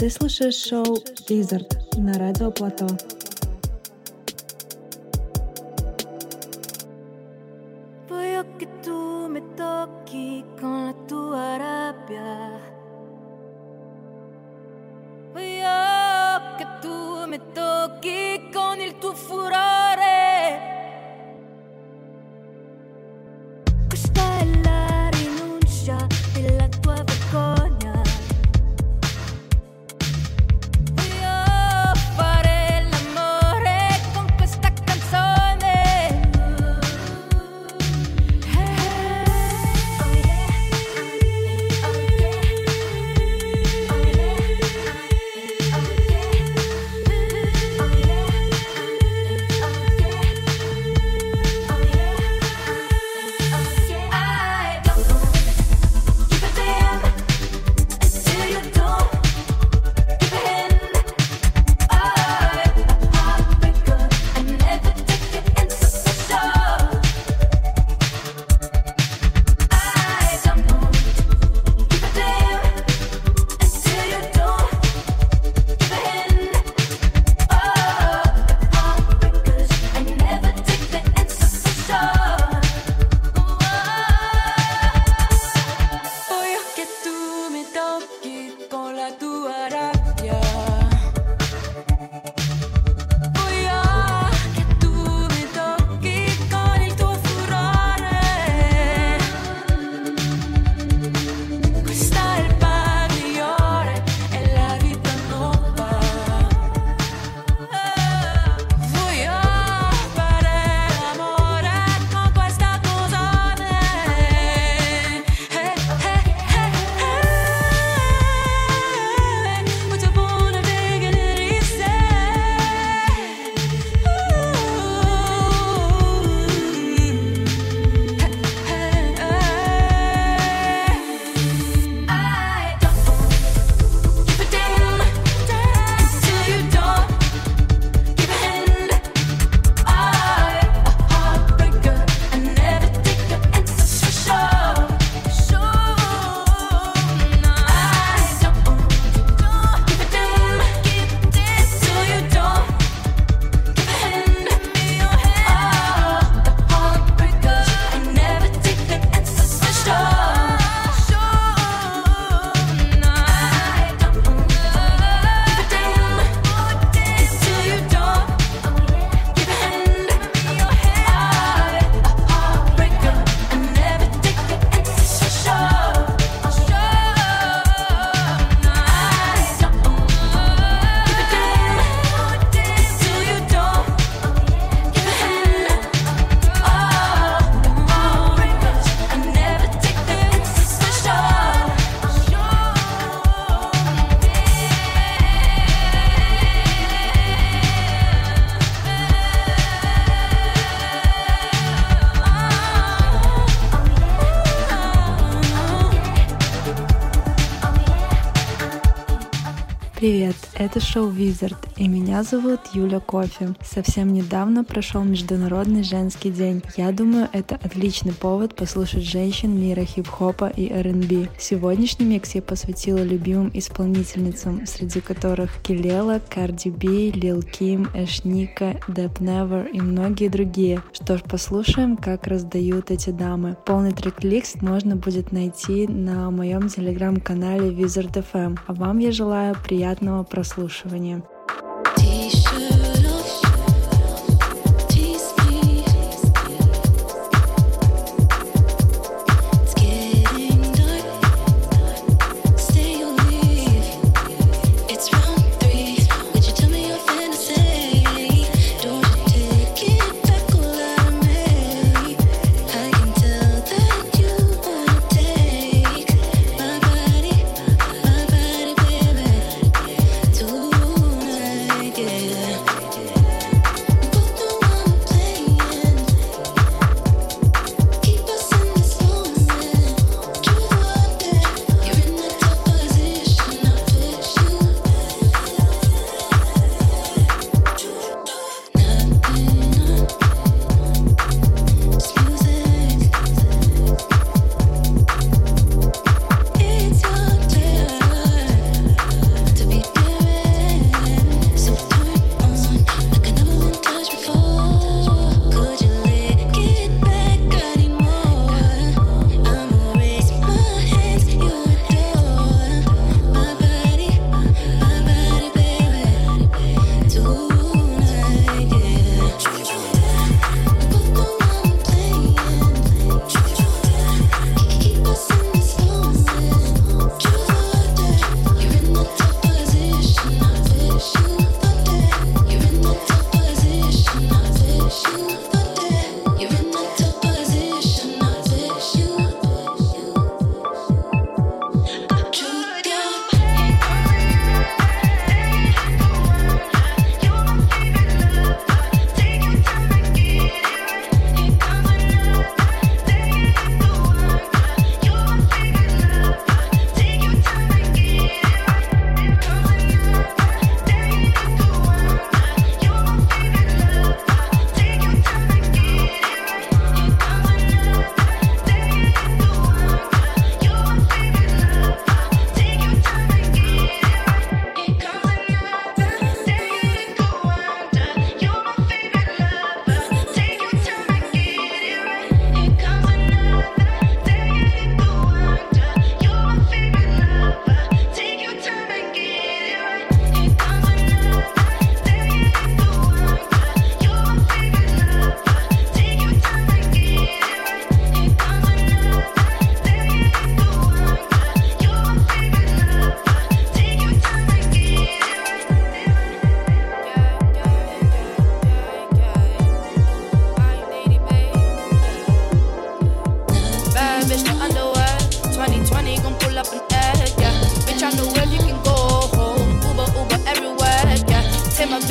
Ты слушаешь шоу Wizard на радио Плато. Привет, это шоу Wizard, и меня зовут Юля Кофе. Совсем недавно прошел Международный женский день. Я думаю, это отличный повод послушать женщин мира хип-хопа и R&B. Сегодняшний микс я посвятила любимым исполнительницам, среди которых Килела, Карди Би, Лил Ким, Эшника, Деп Never и многие другие. Что ж, послушаем, как раздают эти дамы. Полный трек-лист можно будет найти на моем телеграм-канале Wizard FM. А вам я желаю приятного приятного прослушивания.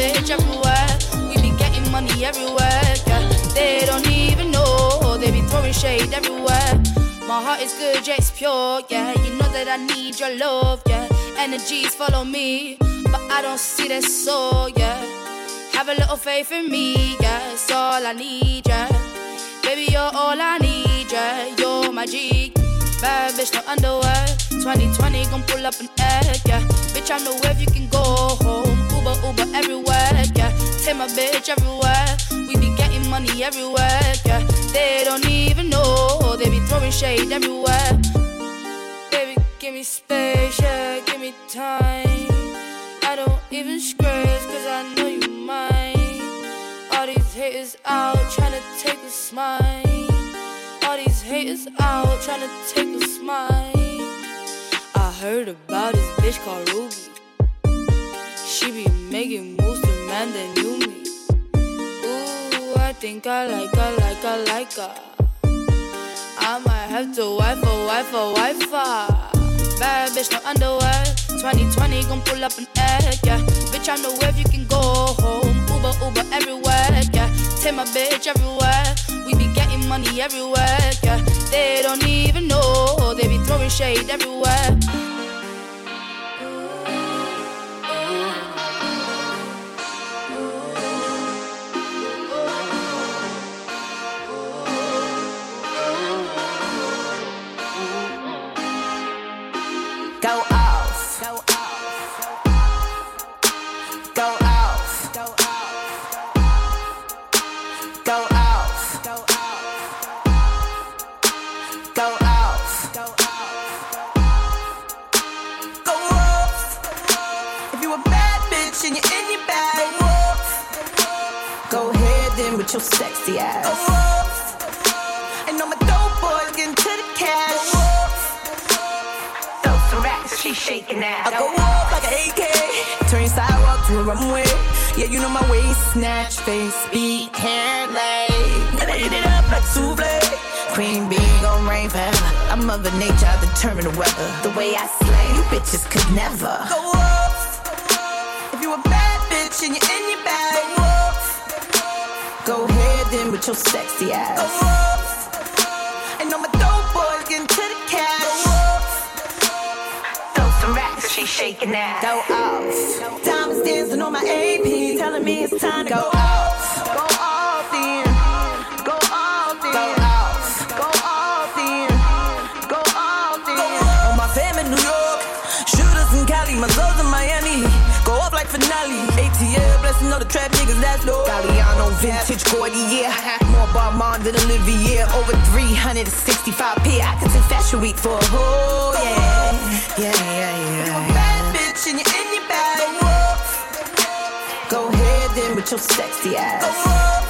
Bitch everywhere. We be getting money everywhere, yeah. They don't even know, they be throwing shade everywhere. My heart is good, yeah, it's pure, yeah. You know that I need your love, yeah. Energies follow me, but I don't see that soul, yeah. Have a little faith in me, yeah. It's all I need, yeah. Baby, you're all I need, yeah. You're my G. Bad bitch, no underwear. 2020 gon' pull up an egg, yeah. Bitch, I know where you can go. Uber, Uber everywhere, yeah. Take my bitch everywhere. We be getting money everywhere, yeah. They don't even know. They be throwing shade everywhere. Baby, give me space, yeah. Give me time. I don't even scratch, cause I know you mine. All these haters out trying to take a smile. All these haters out trying to take a smile. I heard about this bitch called Ruby. She be making moves to man that knew me. Ooh, I think I like her, like her, like her. I might have to wife a wife a wife her. Bad bitch, no underwear. 2020 gon' pull up an egg, yeah. Bitch, I know where you can go home. Uber, Uber everywhere, yeah. Take my bitch everywhere. We be getting money everywhere, yeah. They don't even know. They be throwing shade everywhere. With your sexy ass. Off. And all my dope boys getting to the cash. Off. Throw some racks, she shaking that. I go up like an AK, turn your sidewalk to a runway. Yeah, you know my waist, snatch, face, beat, hair, leg. I eat it up like souffle. Cream big on rain forever. I'm Mother Nature, I determine the weather. The way I slay, you bitches could never. Go up. If you a bad bitch and you're in your bag, go. Ahead then with your sexy ass. Go up. And all my dope boys getting to the cash. Go up. Throw some racks, she shaking that. Go off. Diamonds dancing on my AP, telling me it's time to go, off. Go off then. Go off then. Go off. Go off then. Go off then. On my fam in New York, shooters in Cali, my girls in Miami. Go off like finale. ATL, blessing all the trap niggas, that's low. Galliano, vintage Gordy, yeah. More Balmain than Olivier. Over 365 pair. I could take Fashion Week for a whole, yeah. Yeah, yeah, yeah. Bad bitch and you're in your bag. Go ahead then with your sexy ass.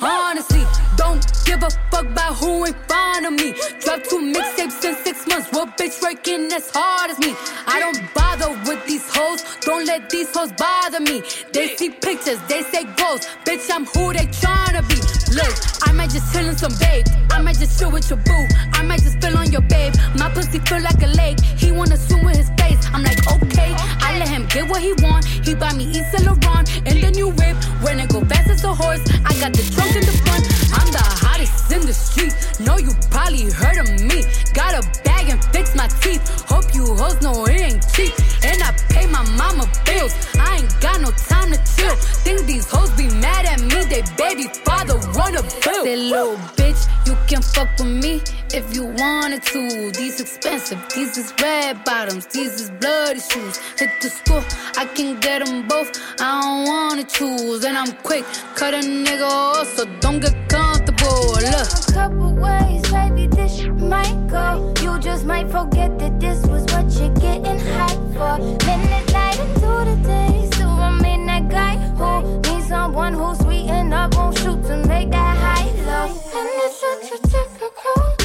Honestly, don't give a fuck about who in front of me. Drop two mixtapes in six months. What bitch working as hard as me? I don't bother with these hoes. Don't let these hoes bother me. They see pictures, they say goals. Bitch, I'm who they tryna be. Look, I might just chill in some babe. I might just chill with your boo. I might just spill on your babe. My pussy feel like a lake. He wanna swim with his face. I'm like, okay. I let him get what he want. He buy me Yves Saint Laurent and the new whip. When it go fast horse, I got the trunk in the front. I'm the hottest in the street. Know you probably heard of me. Got a bag and fix my teeth. Hope you hoes know it ain't cheap. And I pay my mama bills. I ain't got no time to chill. Think these hoes be mad at me? They baby father wanna boo. That little bitch, you can fuck with me if you wanted to. These expensive, these is red bottoms, these is bloody shoes. Hit the school, I can get them both. I don't wanna choose, and I'm quick, cut a nigga off, so don't get comfortable. Look, a couple ways, baby, this might go. You just might forget that this was what you're getting hype for. Minute night into the day, so I'm in that guy who needs someone who's sweet and up, won't shoot to make that high low. And it's such a typical.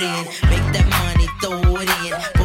in. Make that money, throw it in.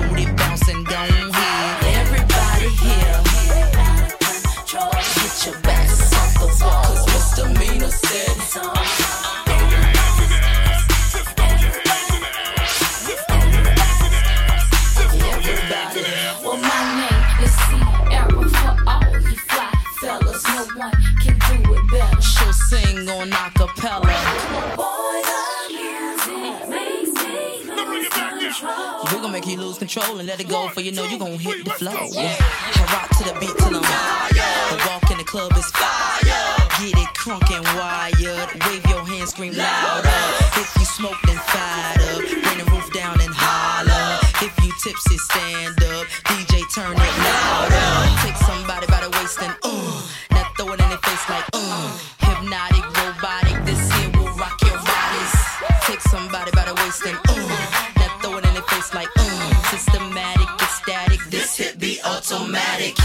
roll and let it go, for you know you gon' hit the flow. Yeah. I rock to the beat till I'm fire. The walk in the club is fire. Get it crunk and wired. Wave your hands, scream louder. If you smoke, then fired up. Bring the roof down and holler. If you tipsy, stand up. DJ, turn it louder. Take somebody by the waist and uh, now throw it in their face like uh, hypnotic, robotic. This here will rock your bodies. Take somebody by the waist and uh in face like, mm. Systematic, ecstatic, this hit be automatic.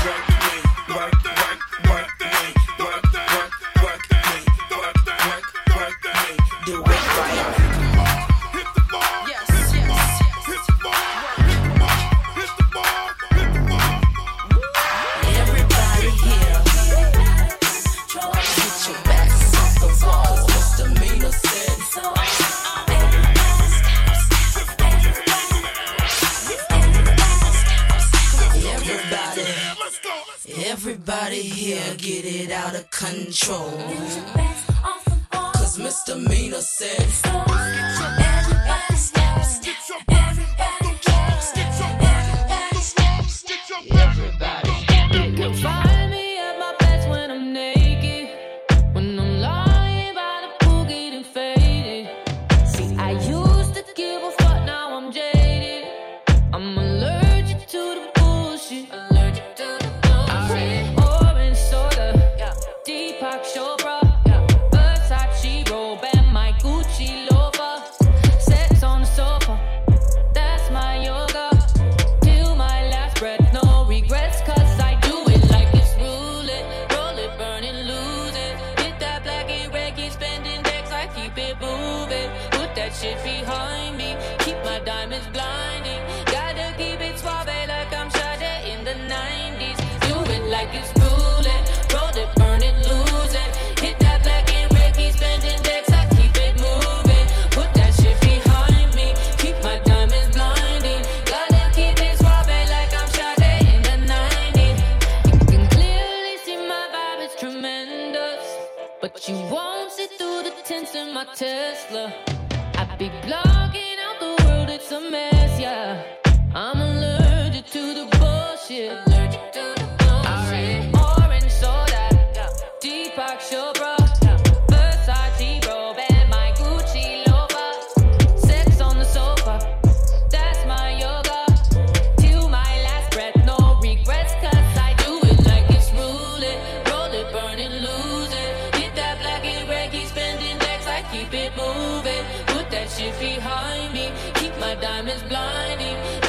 Put that shit behind me, keep my diamonds blinding.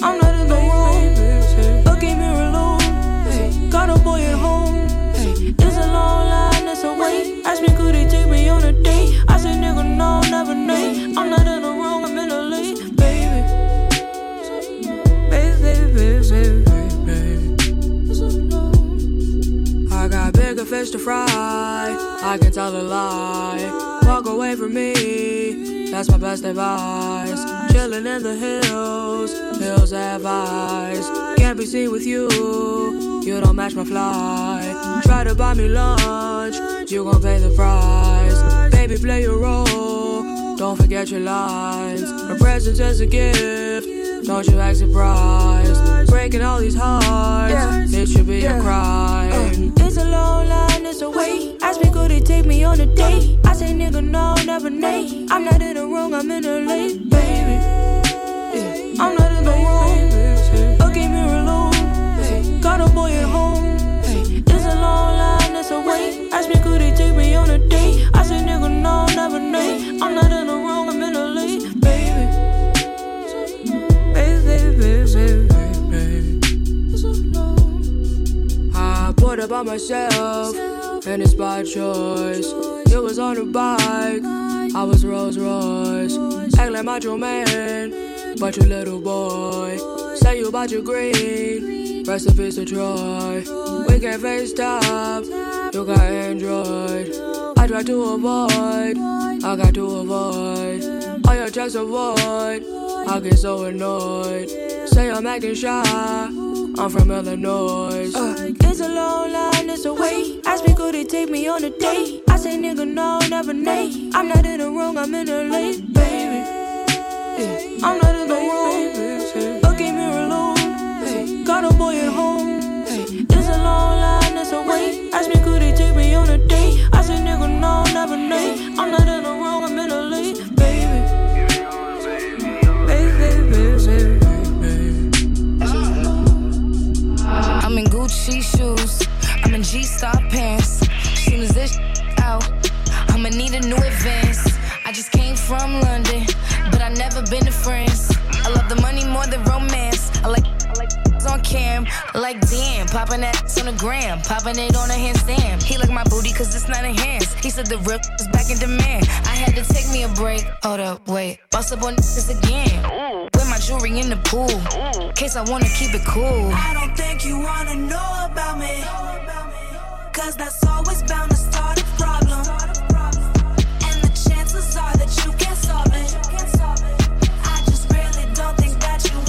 I'm not in the wrong. Look at me alone. Got a boy at line, it's a wait. Ask me, could it take me on a date? I say, nigga, no, never nay. I'm not in the wrong, I'm in the late, baby. Baby, baby, baby, baby, baby. I got bigger fish to fry. I can tell a lie. Walk away from me. That's my best advice. Chilling in the hills, hills eyes. Can't be seen with you. You don't match my fly. Try to buy me lunch. You gon' pay the price. Baby, play your role. Don't forget your lines. A present is a gift. Don't you act surprised. Breaking all these hearts. It should be a crime. Uh, it's a long line, it's a wait. Ask me, could it take me on a date? I say, nigga, no, never nay. I'm not in the wrong, I'm in the late, baby. I'm not in the wrong. Look at me alone. Got a boy at home. Line, it's a wait. Ask me, could it take me on a date? I say, nigga, no, never nay. I'm not in the wrong, I'm in the late, baby. Baby, baby, baby, baby. I put up by myself, and it's by choice. You was on a bike, I was Rolls Royce. Act like macho man, but you little boy. Say you about your green, recipes to Troy. We can FaceTime, you got Android. I try to avoid, I got to avoid. All your checks avoid, I get so annoyed. Say I'm acting shy, I'm from Illinois. Uh, it's a long line, it's a wait. Ask me, could it take me on a date? I say, nigga, no, never nay. I'm not in the wrong, I'm in the late, baby. Yeah, I'm not in the wrong. Ask me, could it take me on a date? I say, nigga, no, never nay. I'm not in the wrong, I'm in the popping that on the gram, popping it on a handstand. He like my booty cause it's not enhanced. He said the rip is back in demand. I had to take me a break. Hold up, wait. Boss up on this again. Ooh. With my jewelry in the pool. Ooh. Case I wanna keep it cool. I don't think you wanna know about me. Cause that's always bound to start a problem. And the chances are that you can't solve it. I just really don't think that you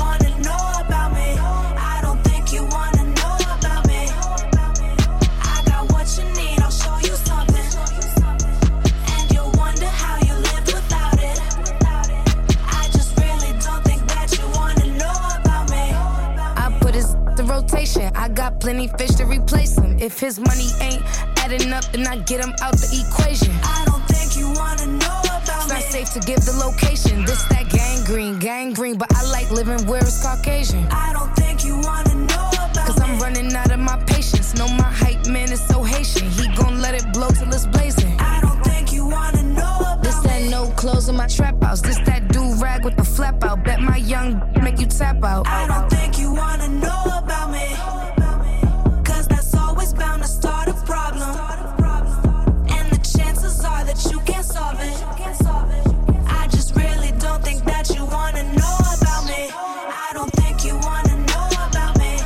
plenty fish to replace him. If his money ain't adding up, then I get him out the equation. I don't think you wanna know about It's me. not safe to give the location. This that gang green, gang green, but I like living where it's Caucasian. I don't think you wanna know about Cause I'm running out of my patience. Know my hype man is so Haitian. He gon' let it blow till it's blazing. I don't think you wanna know about it. This that me. no clothes in my trap house. This that do rag with the flap out. Bet my young make you tap out. I don't think you wanna know about solve it. I just really don't think that you wanna know about me. I don't think you wanna know about me.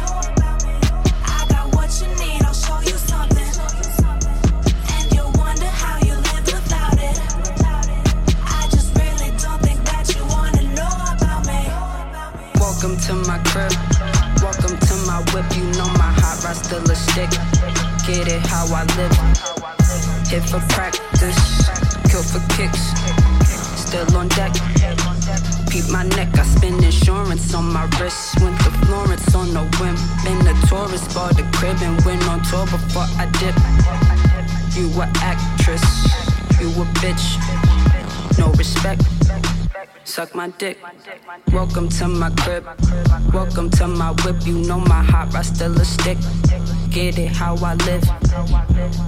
I got what you need, I'll show you something. And you'll wonder how you lived without it. I just really don't think that you wanna know about me. Welcome to my crib. Welcome to my whip. You know my hot rod still a stick. Get it how I live. Hit for practice. For kicks. Still on deck. Peep my neck. I spend insurance on my wrist. Went to Florence on a whim. Been a tourist. Bought the crib and went on tour before I dip. You a actress. You a bitch. No respect. Suck my dick. Welcome to my crib. Welcome to my whip. You know my hot rod still a stick. Get it how I live.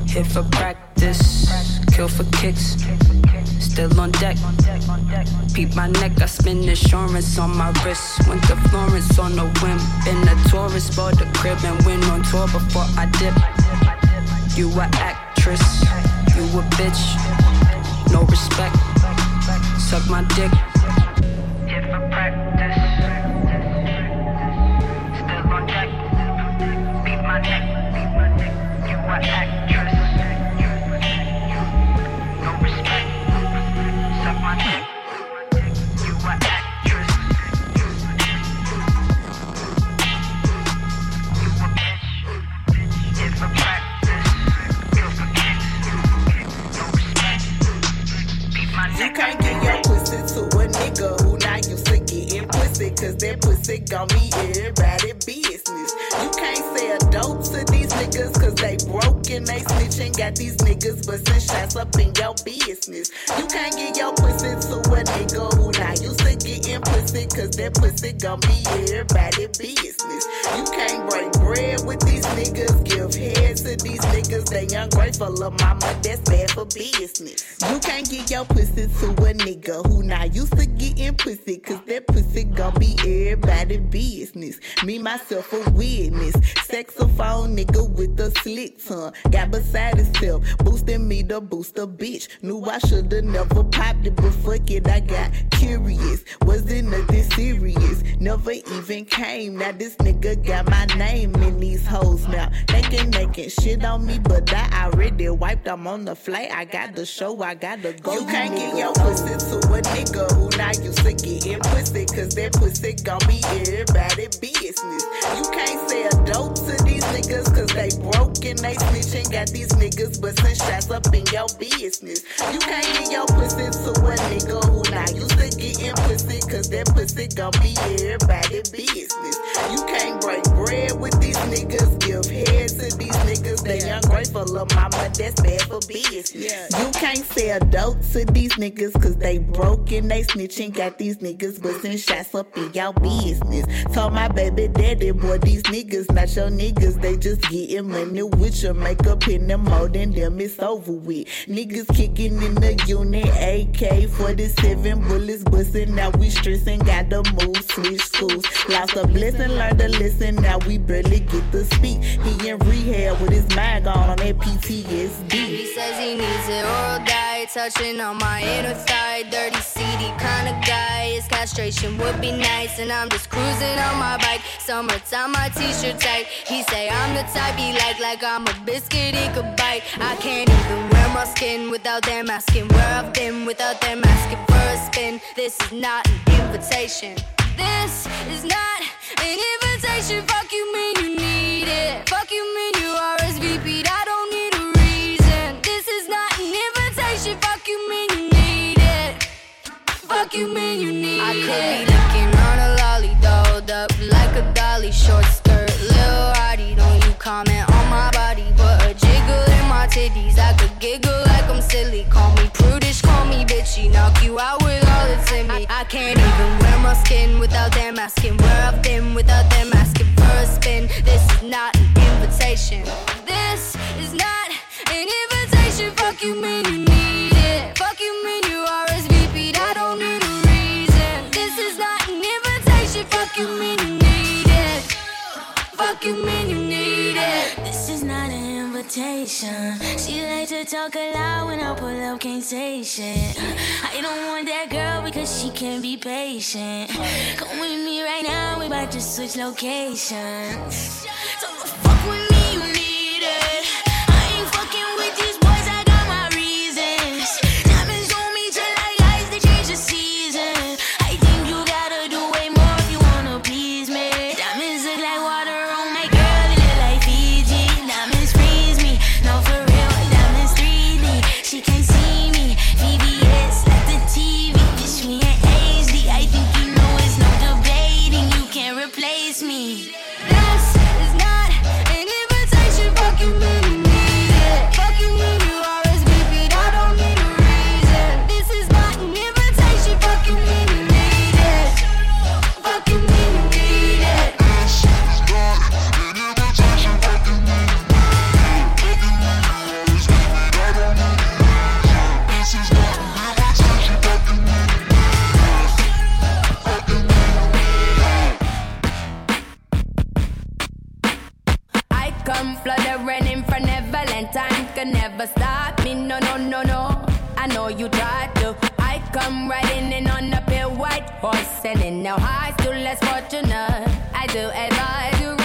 Hit for practice. Kill for kicks. Still on deck. Peep my neck. I spend insurance on my wrist. Went to Florence on a whim. Been a tourist. Bought the crib and went on tour before I dip. You a actress. You a bitch. No respect. Suck my dick. Hit for practice. Myself, a witness. Saxophone nigga with a slick tongue. Got beside himself, boosting me to boost a bitch. Knew I shoulda never popped it, but fuck it, I got curious. Never even came. Now this nigga got my name in these hoes now. They can making shit on me, but I already wiped. I'm on the flight. I got the show, I got the go. You can't get your pussy to a nigga who not used to getting pussy, cause that pussy gon' be everybody business. You can't sell dope to these niggas, cause they broke and they snitching. Got these niggas bustin' shots up in your business. You can't get your pussy to a nigga who not used to getting pussy, cause that pussy gon' be everybody business. You can't break bread with these niggas, give head to these niggas. They ungrateful mama, that's bad for business. You can't sell dope to these niggas cause they broke and they snitching. Got these niggas busting shots up in y'all business. Told my baby daddy, boy, these niggas not your niggas. They just getting money with your makeup in them more than them. It's over with. Niggas kicking in the unit, AK 47 bullets busting. Now we stressing, got to move, switch schools. Lost a blessing, learned to listen. Now we barely get to speak. He in rehab with his mind gone PTSD. He says he needs it oral diet, touching on my inner thigh. Dirty, seedy kind of guy. His castration would be nice, and I'm just cruising on my bike. Summertime, my t-shirt tight. He say I'm the type he like, like I'm a biscuit he could bite. I can't even wear my skin without them asking where I've been, without them asking for a spin. This is not an invitation. This is not an invitation. Fuck you, mean you need it. Fuck you, You, need I could be looking on a lolly, dolled up like a dolly, short skirt, little Hardy. Don't you comment on my body, but a jiggle in my titties. I could giggle like I'm silly. Call me prudish, call me bitchy. Knock you out with all that's in me. I can't even wear my skin without them asking where I've been, without them asking for a spin. This is not an invitation. This is not an invitation. Fuck you, mean you an invitation. She like to talk a lot when I pull up, can't say shit. I don't want that girl because she can't be patient. Come with me right now, we about to switch locations. Come fluttering in front of Valentine can never stop me. No, no, no, no. I know you tried to. I come riding in on a pale white horse, and in now high, still less fortunate. I do advise you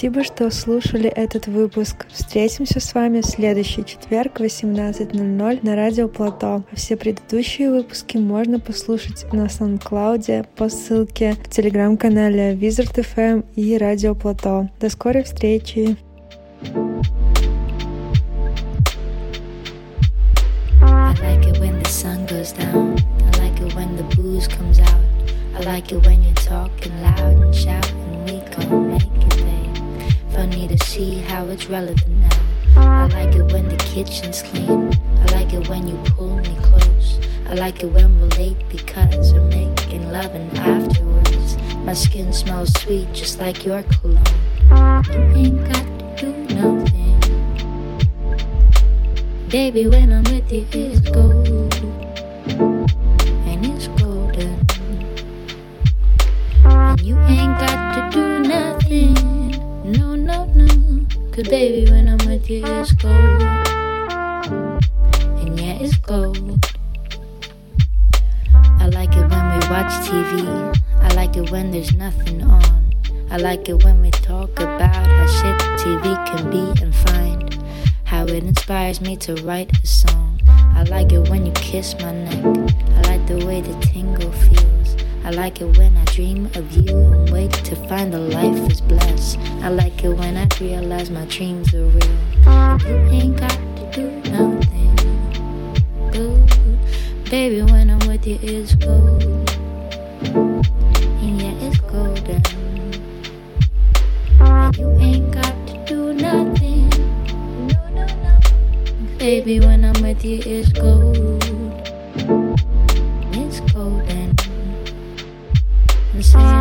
спасибо, что слушали этот выпуск. Встретимся с вами в следующий четверг в 18.00 на радио Плато. А все предыдущие выпуски можно послушать на SoundCloud по ссылке в телеграм-канале Wizard FM и Радио Плато. До скорой встречи! Comes out. I like it when you're talking loud and shouting. We gon'. Funny to see how it's relevant now. I like it when the kitchen's clean. I like it when you pull me close. I like it when we're late because we're making love and afterwards. My skin smells sweet just like your cologne. You ain't got to do nothing. Baby, when I'm with you, it's gold. And it's golden. And you ain't got to do nothing. No, no, no. Cause baby, when I'm with you, it's cold. And yeah, it's gold. I like it when we watch TV. I like it when there's nothing on. I like it when we talk about how shit TV can be and find. How it inspires me to write a song. I like it when you kiss my neck. I like the way the tingle feels. I like it when I dream of you and wake to find the life is blessed. I like it when I realize my dreams are real. And you ain't got to do nothing. Good. Baby, when I'm with you, it's gold. And yeah, it's golden. And you ain't got to do nothing. No, no, no. Baby, when I'm with you, it's gold.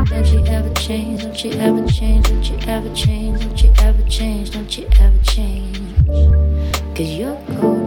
Don't you ever change, don't you ever change, don't you ever change, don't you ever change, don't you ever change. Cause you're.